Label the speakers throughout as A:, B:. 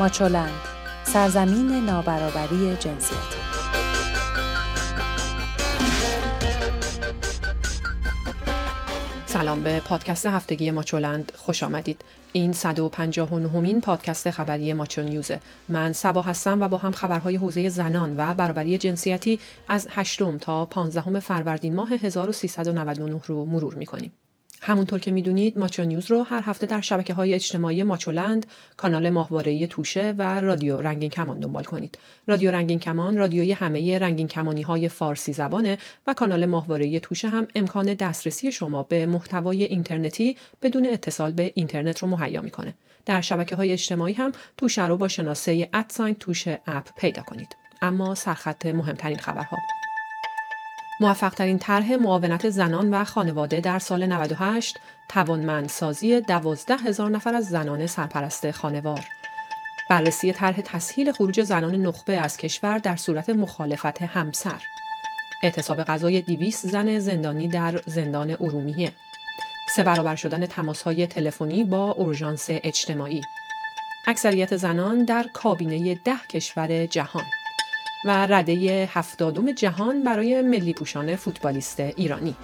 A: ماچولند سرزمین نابرابری جنسیتی
B: سلام به پادکست هفتگی ماچولند خوش آمدید. این 159 همین پادکست خبری ماچو نیوزه. من سبا هستم و با هم خبرهای حوزه زنان و برابری جنسیتی از 8 تا 15 فروردین ماه 1399 رو مرور می‌کنیم. همونطور که می‌دونید ماچو نیوز رو هر هفته در شبکه های اجتماعی ماچولند، کانال ماهواره توشه و رادیو رنگین کمان دنبال کنید. رادیو رنگین کمان رادیوی همه رنگین کمانی های فارسی زبانه و کانال ماهواره توشه هم امکان دسترسی شما به محتوای اینترنتی بدون اتصال به اینترنت رو مهیا می‌کنه. در شبکه های اجتماعی هم توشه رو با شناسه ادساین توشه اپ پیدا کنید. اما سرخط مهمترین خبرها موفقترین طرح معاونت زنان و خانواده در سال 98 توانمندسازی دوازده هزار نفر از زنان سرپرست خانوار. بررسی طرح تسهیل خروج زنان نخبه از کشور در صورت مخالفت همسر. اعتصاب غذای دیویس زن زندانی در زندان ارومیه. سه برابر شدن تماسهای تلفنی با اورژانس اجتماعی. اکثریت زنان در کابینه ده کشور جهان. و رده هفتادم جهان برای ملی پوشان فوتبالیست ایرانی.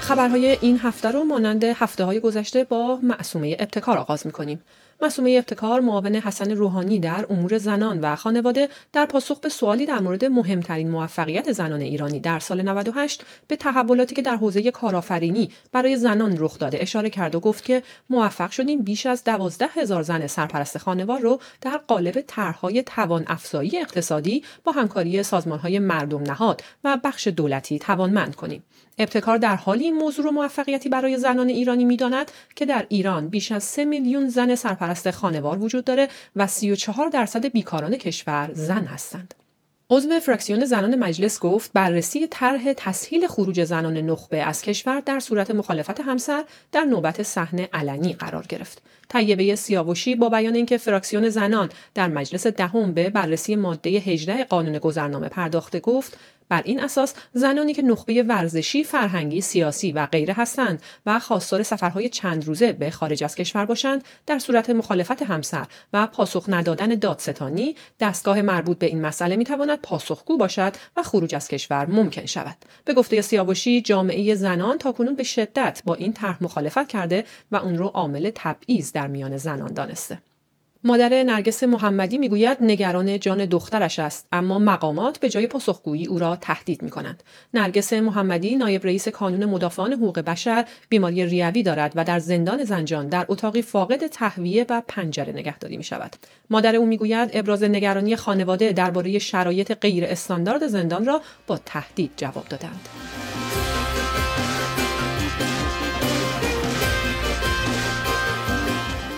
B: خبرهای این هفته رو مانند هفته های گذشته با معصومه ابتکار آغاز می‌کنیم. مسومه ابتکار معاون حسن روحانی در امور زنان و خانواده در پاسخ به سوالی در مورد مهمترین موفقیت زنان ایرانی در سال 98 به تحولاتی که در حوزه کارآفرینی برای زنان رخ داده اشاره کرد و گفت که موفق شدیم بیش از دوازده هزار زن سرپرست خانوار رو در قالب طرحهای توان افزایی اقتصادی با همکاری سازمانهای مردم نهاد و بخش دولتی توانمند کنیم. ابتکار در حالی این موضوع رو موفقیتی برای زنان ایرانی می‌داند که در ایران بیش از 3 میلیون زن سرپرست خانوار وجود داره و 34 درصد بیکاران کشور زن هستند. عضو فرکسیون زنان مجلس گفت بررسی طرح تسهیل خروج زنان نخبه از کشور در صورت مخالفت همسر در نوبت صحنه علنی قرار گرفت. طیبه سیاوشی با بیان اینکه فراکسیون زنان در مجلس دهم به بررسی ماده 18 قانون گذرنامه پرداخته گفت بر این اساس زنانی که نخبه ورزشی، فرهنگی، سیاسی و غیره هستند و خواستار سفرهای چند روزه به خارج از کشور باشند در صورت مخالفت همسر و پاسخ ندادن دادستانی دستگاه مربوط به این مسئله می‌تواند پاسخگو باشد و خروج از کشور ممکن شود. به گفته سیاوشی جامعه زنان تاکنون به شدت با این طرح مخالفت کرده و اون رو عامل تبعیض در میان زنان دانسته مادر نرگس محمدی می‌گوید نگران جان دخترش است اما مقامات به جای پاسخگویی او را تهدید می کنند. نرگس محمدی نایب رئیس کانون مدافعان حقوق بشر بیماری ریوی دارد و در زندان زنجان در اتاقی فاقد تهویه و پنجره نگهداری می شود. مادر او می‌گوید ابراز نگرانی خانواده درباره شرایط غیر استاندارد زندان را با تهدید جواب دادند.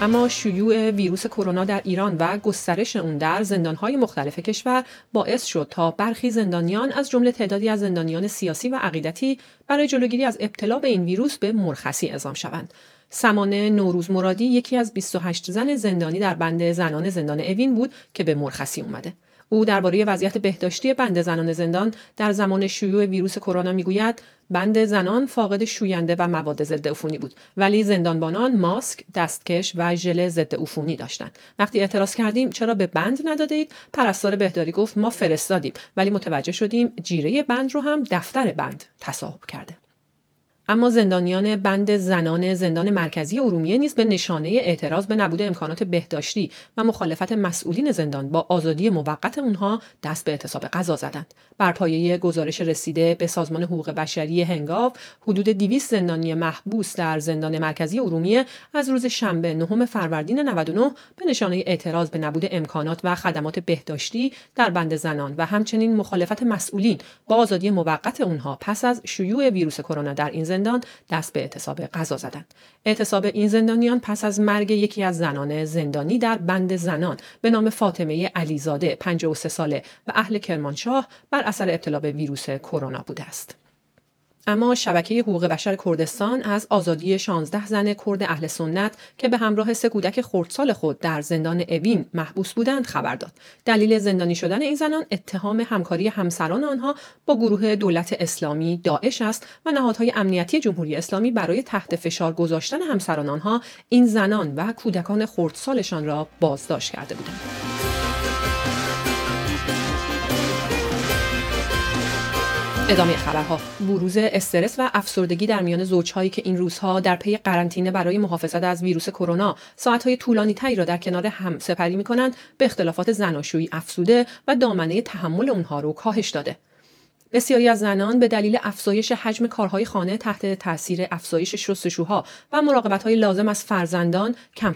B: اما شیوع ویروس کرونا در ایران و گسترش اون در زندانهای مختلف کشور باعث شد تا برخی زندانیان از جمله تعدادی از زندانیان سیاسی و عقیدتی برای جلوگیری از ابتلا به این ویروس به مرخصی اعزام شوند. سمانه نوروز مرادی یکی از 28 زن زندانی در بند زنان زندان اوین بود که به مرخصی اومده. او درباره وضعیت بهداشتی بند زنان زندان در زمان شیوع ویروس کرونا می‌گوید بند زنان فاقد شوینده و مواد ضد عفونی بود ولی زندانبانان ماسک دستکش و ژل ضد عفونی داشتند. وقتی اعتراض کردیم چرا به بند ندادید؟ پرستار بهداری گفت ما فرستادیم ولی متوجه شدیم جیره بند رو هم دفتر بند تصاحب کرده. اما زندانیان بند زنان زندان مرکزی ارومیه نیز به نشانه اعتراض به نبود امکانات بهداشتی و مخالفت مسئولین زندان با آزادی موقت اونها دست به اعتصاب غذا زدند. بر پایه گزارش رسیده به سازمان حقوق بشری هنگاو حدود 200 زندانی محبوس در زندان مرکزی ارومیه از روز شنبه نهم فروردین 99 به نشانه اعتراض به نبود امکانات و خدمات بهداشتی در بند زنان و همچنین مخالفت مسئولین با آزادی موقت اونها پس از شیوع ویروس کرونا در این زندان دست به اعتصاب غذا زدند. اعتصاب این زندانیان پس از مرگ یکی از زنان زندانی در بند زنان به نام فاطمه علیزاده 53 ساله و اهل کرمانشاه بر اثر ابتلا به ویروس کرونا بوده است. اما شبکه حقوق بشر کردستان از آزادی 16 زن کرد اهل سنت که به همراه سه کودک خردسال خود در زندان اوین محبوس بودند خبر داد. دلیل زندانی شدن این زنان اتهام همکاری همسران آنها با گروه دولت اسلامی داعش است و نهادهای امنیتی جمهوری اسلامی برای تحت فشار گذاشتن همسران آنها این زنان و کودکان خردسالشان را بازداشت کرده بودند. ادامه خبرها. بروز استرس و افسردگی در میان زوجهایی که این روزها در پی قرنطینه برای محافظت از ویروس کرونا ساعتهای طولانی تری را در کنار هم سپری می کنند به اختلافات زناشویی افسوده و دامنه تحمل اونها رو کاهش داده. بسیاری از زنان به دلیل افزایش حجم کارهای خانه تحت تاثیر افزایش شستشوها و های لازم از فرزندان کم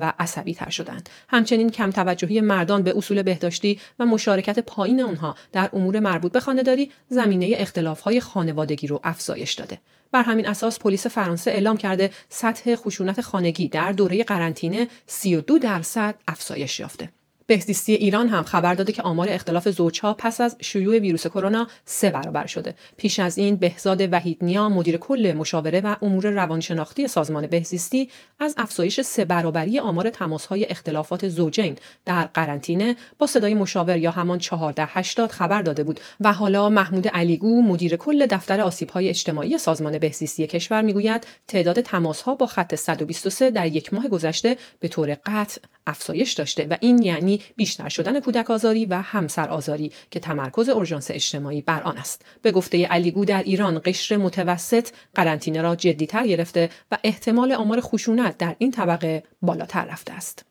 B: و عصبی تر شدند. همچنین کم توجهی مردان به اصول بهداشتی و مشارکت پایین آنها در امور مربوط به خانهداری زمینه های خانوادگی رو افزایش داده. بر همین اساس پلیس فرانسه اعلام کرده سطح خشونت خانگی در دوره قرنطینه 32 درصد افزایش یافته. بهزیستی ایران هم خبر داده که آمار اختلاف زوجها پس از شیوع ویروس کرونا سه برابر شده. پیش از این بهزاد وحیدنیا مدیر کل مشاوره و امور روانشناختی سازمان بهزیستی از افزایش سه برابری آمار تماسهای اختلافات زوجین در قرنطینه با صدای مشاور یا همان 1480 خبر داده بود و حالا محمود علیگو مدیر کل دفتر آسیب‌های اجتماعی سازمان بهزیستی کشور می‌گوید تعداد تماسها با خط 123 در یک ماه گذشته به طور قطع افزایش داشته و این یعنی بیشتر شدن کودک آزاری و همسر آزاری که تمرکز اورژانس اجتماعی بر آن است. به گفته علیگو در ایران قشر متوسط قرنطینه را جدیتر گرفته و احتمال آمار خشونت در این طبقه بالاتر رفته است.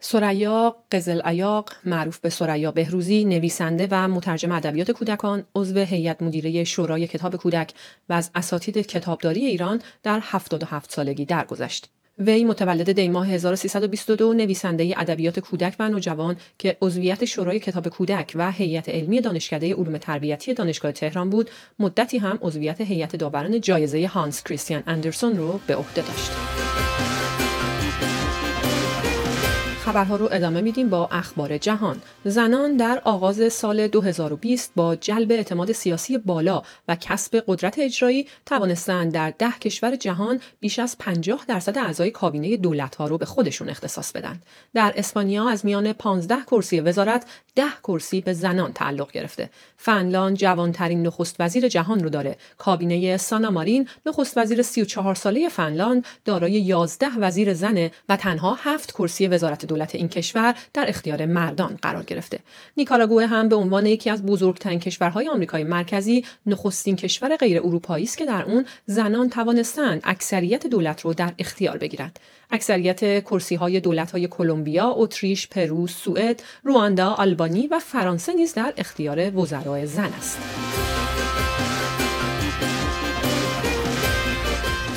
B: سریا قزل ایاق معروف به سریا بهروزی نویسنده و مترجم ادبیات کودکان عضو هیئت مدیره شورای کتاب کودک و از اساتید کتابداری ایران در 77 سالگی درگذشت. وی متولد دی ماه 1322 نویسنده ادبیات کودک و نوجوان که عضویت شورای کتاب کودک و هیئت علمی دانشکده علوم تربیتی دانشگاه تهران بود. مدتی هم عضویت هیئت داوران جایزه هانس کریستیان اندرسون رو به عهده داشت. خبرها رو ادامه میدیم با اخبار جهان. زنان در آغاز سال 2020 با جلب اعتماد سیاسی بالا و کسب قدرت اجرایی توانستند در ده کشور جهان بیش از 50 درصد اعضای کابینه دولت ها رو به خودشون اختصاص بدن. در اسپانیا از میان 15 کرسی وزارت 10 کرسی به زنان تعلق گرفته. فنلاند جوانترین نخست وزیر جهان رو داره. کابینه سانامارین نخست وزیر 34 ساله فنلاند دارای 11 وزیر زنه و تنها 7 کرسی وزارت دولت دولت این کشور در اختیار مردان قرار گرفته. نیکاراگوه هم به عنوان یکی از بزرگترین کشورهای آمریکای مرکزی نخستین کشور غیر اروپایی است که در اون زنان توانستند اکثریت دولت رو در اختیار بگیرند. اکثریت کرسی های دولت کلمبیا، اتریش، پرو، سوئد، رواندا، آلبانی و فرانسه نیز در اختیار وزرای زن است.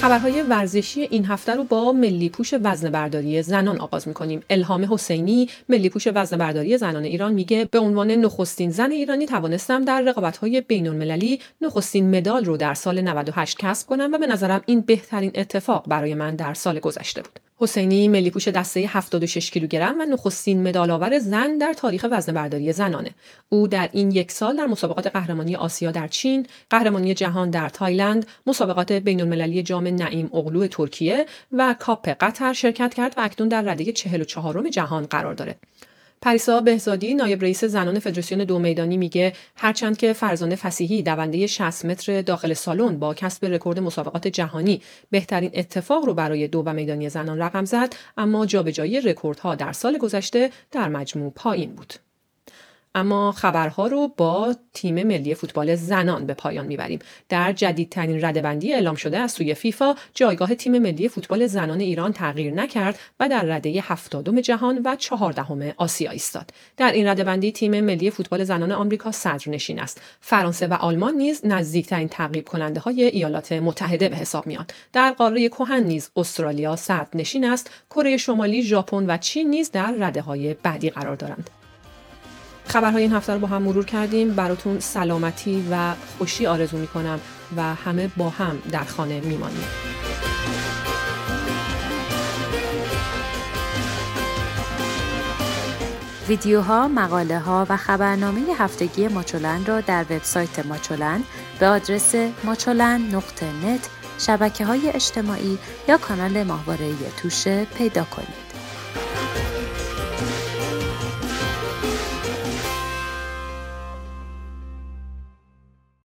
B: خبرهای ورزشی این هفته رو با ملی پوش وزن برداری زنان آغاز می‌کنیم. الهام حسینی ملی پوش وزن برداری زنان ایران میگه به عنوان نخستین زن ایرانی توانستم در رقابت‌های بین‌المللی نخستین مدال رو در سال 98 کسب کنم و به نظرم این بهترین اتفاق برای من در سال گذشته بود. حسینی ملی پوش دسته 76 کیلوگرم و نخستین مدالآور زن در تاریخ وزنه‌برداری زنانه. او در این یک سال در مسابقات قهرمانی آسیا در چین، قهرمانی جهان در تایلند، مسابقات بین‌المللی جام نعیم اغلو ترکیه و کاپ قطر شرکت کرد و اکنون در رده 44 جهان قرار دارد. پریسا بهزادی نایب رئیس زنان فدراسیون دو میدانی میگه هرچند که فرزانه فسیحی دونده 60 متر داخل سالن با کسب رکورد مسابقات جهانی بهترین اتفاق رو برای دو میدانی زنان رقم زد اما جابجایی رکوردها در سال گذشته در مجموع پایین بود. اما خبرها رو با تیم ملی فوتبال زنان به پایان می‌بریم. در جدیدترین ردبندی اعلام شده از سوی فیفا جایگاه تیم ملی فوتبال زنان ایران تغییر نکرد و در رده هفتادم جهان و چهاردهم آسیا ایستاد. در این ردبندی تیم ملی فوتبال زنان آمریکا صدرنشین است. فرانسه و آلمان نیز نزدیکترین تعقیب کننده های ایالات متحده به حساب میاد در قاره کهن نیز استرالیا صدرنشین است. کره شمالی ژاپن و چین نیز در رده های بعدی قرار دارند. خبرهای این هفته رو با هم مرور کردیم براتون سلامتی و خوشی آرزو می‌کنم و همه با هم در خانه میمانیم
A: ویدیوها، مقاله ها و خبرنامه هفتگی ماچولن را در وبسایت ماچولن به آدرس نت شبکه های اجتماعی یا کانال ماهواره توشه پیدا کنید.